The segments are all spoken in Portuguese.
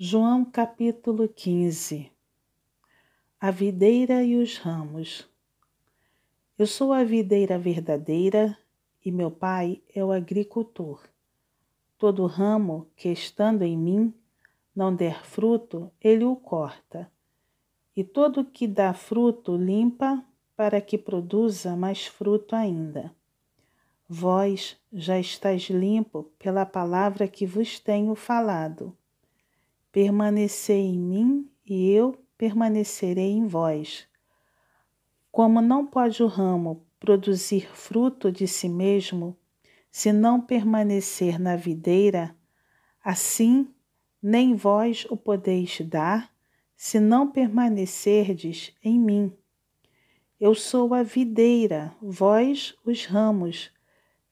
João capítulo 15 A videira e os ramos. Eu sou a videira verdadeira e meu pai é o agricultor. Todo ramo que estando em mim não der fruto, ele o corta, e todo que dá fruto limpa para que produza mais fruto ainda. Vós já estáis limpo pela palavra que vos tenho falado. Permanecei em mim e eu permanecerei em vós. Como não pode o ramo produzir fruto de si mesmo, se não permanecer na videira, assim nem vós o podeis dar, se não permanecerdes em mim. Eu sou a videira, vós os ramos.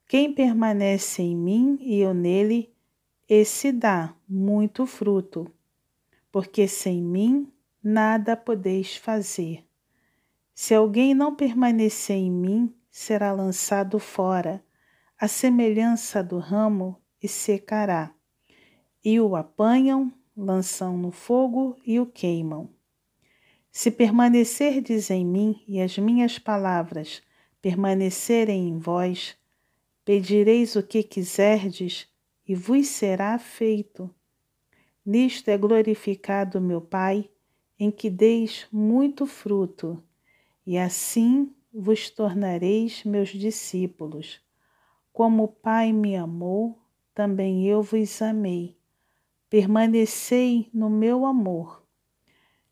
Quem permanece em mim e eu nele, esse dá muito fruto, porque sem mim nada podeis fazer. Se alguém não permanecer em mim, será lançado fora, a semelhança do ramo, e secará. E o apanham, lançam no fogo e o queimam. Se permanecerdes em mim e as minhas palavras permanecerem em vós, Pedireis o que quiserdes e vos será feito. Nisto é glorificado meu Pai, em que deis muito fruto, e assim vos tornareis meus discípulos. Como o Pai me amou, também eu vos amei. Permanecei no meu amor.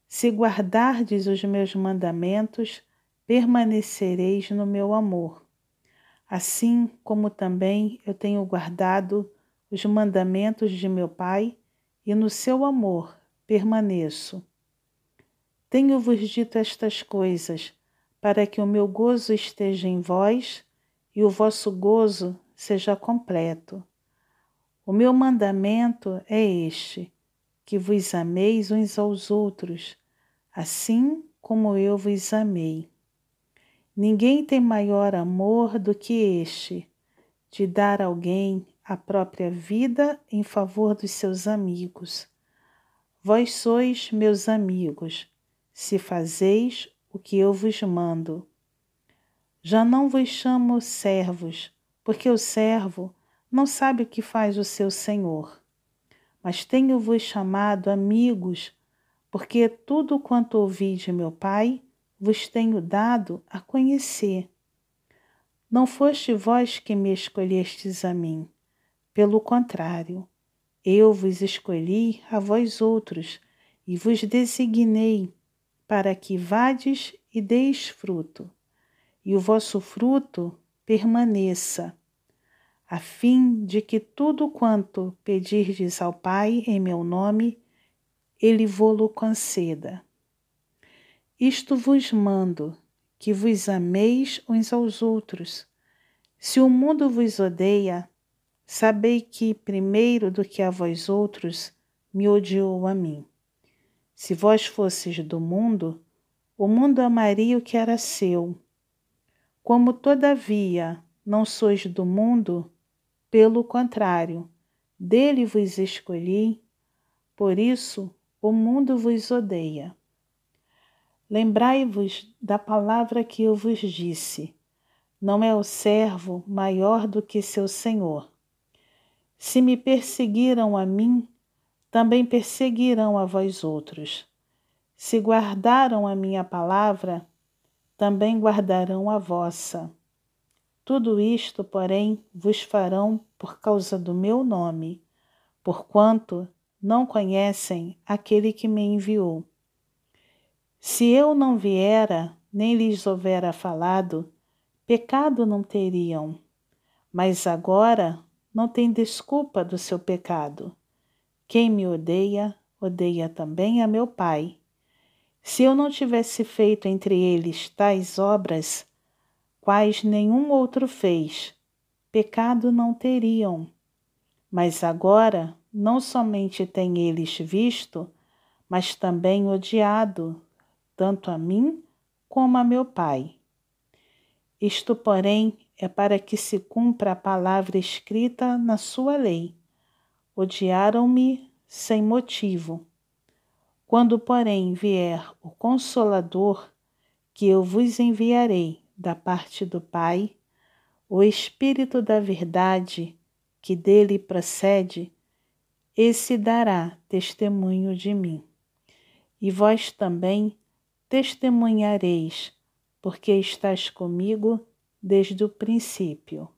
Se guardardes os meus mandamentos, permanecereis no meu amor assim como também eu tenho guardado os mandamentos de meu Pai e no seu amor permaneço. Tenho-vos dito estas coisas para que o meu gozo esteja em vós e o vosso gozo seja completo. O meu mandamento é este: que vos ameis uns aos outros, assim como eu vos amei. Ninguém tem maior amor do que este, de dar alguém a própria vida em favor dos seus amigos. Vós sois meus amigos, se fazeis o que eu vos mando. Já não vos chamo servos, porque o servo não sabe o que faz o seu senhor. Mas tenho-vos chamado amigos, porque tudo quanto ouvi de meu Pai, vos tenho dado a conhecer. Não foste vós que me escolhestes a mim, pelo contrário, eu vos escolhi a vós outros e vos designei para que vades e deis fruto, e o vosso fruto permaneça, a fim de que tudo quanto pedirdes ao Pai em meu nome, ele vô-lo conceda. Isto vos mando, que vos ameis uns aos outros. Se o mundo vos odeia, sabei que, primeiro do que a vós outros, me odiou a mim. Se vós fosses do mundo, o mundo amaria o que era seu. Como, todavia, não sois do mundo, pelo contrário, dele vos escolhi, por isso o mundo vos odeia. Lembrai-vos da palavra que eu vos disse: não é o servo maior do que seu senhor. Se me perseguiram a mim, também perseguirão a vós outros. Se guardaram a minha palavra, também guardarão a vossa. Tudo isto, porém, vos farão por causa do meu nome, porquanto não conhecem aquele que me enviou. Se eu não viera, nem lhes houvera falado, pecado não teriam. Mas agora não tem desculpa do seu pecado. Quem me odeia, odeia também a meu Pai. Se eu não tivesse feito entre eles tais obras, quais nenhum outro fez, pecado não teriam. Mas agora não somente têm eles visto, mas também odiado tanto a mim como a meu Pai. Isto, porém, é para que se cumpra a palavra escrita na sua lei. Odiaram-me sem motivo. Quando, porém, vier o Consolador, que eu vos enviarei da parte do Pai, o Espírito da Verdade, que dele procede, esse dará testemunho de mim. E vós também testemunhareis, porque estás comigo desde o princípio.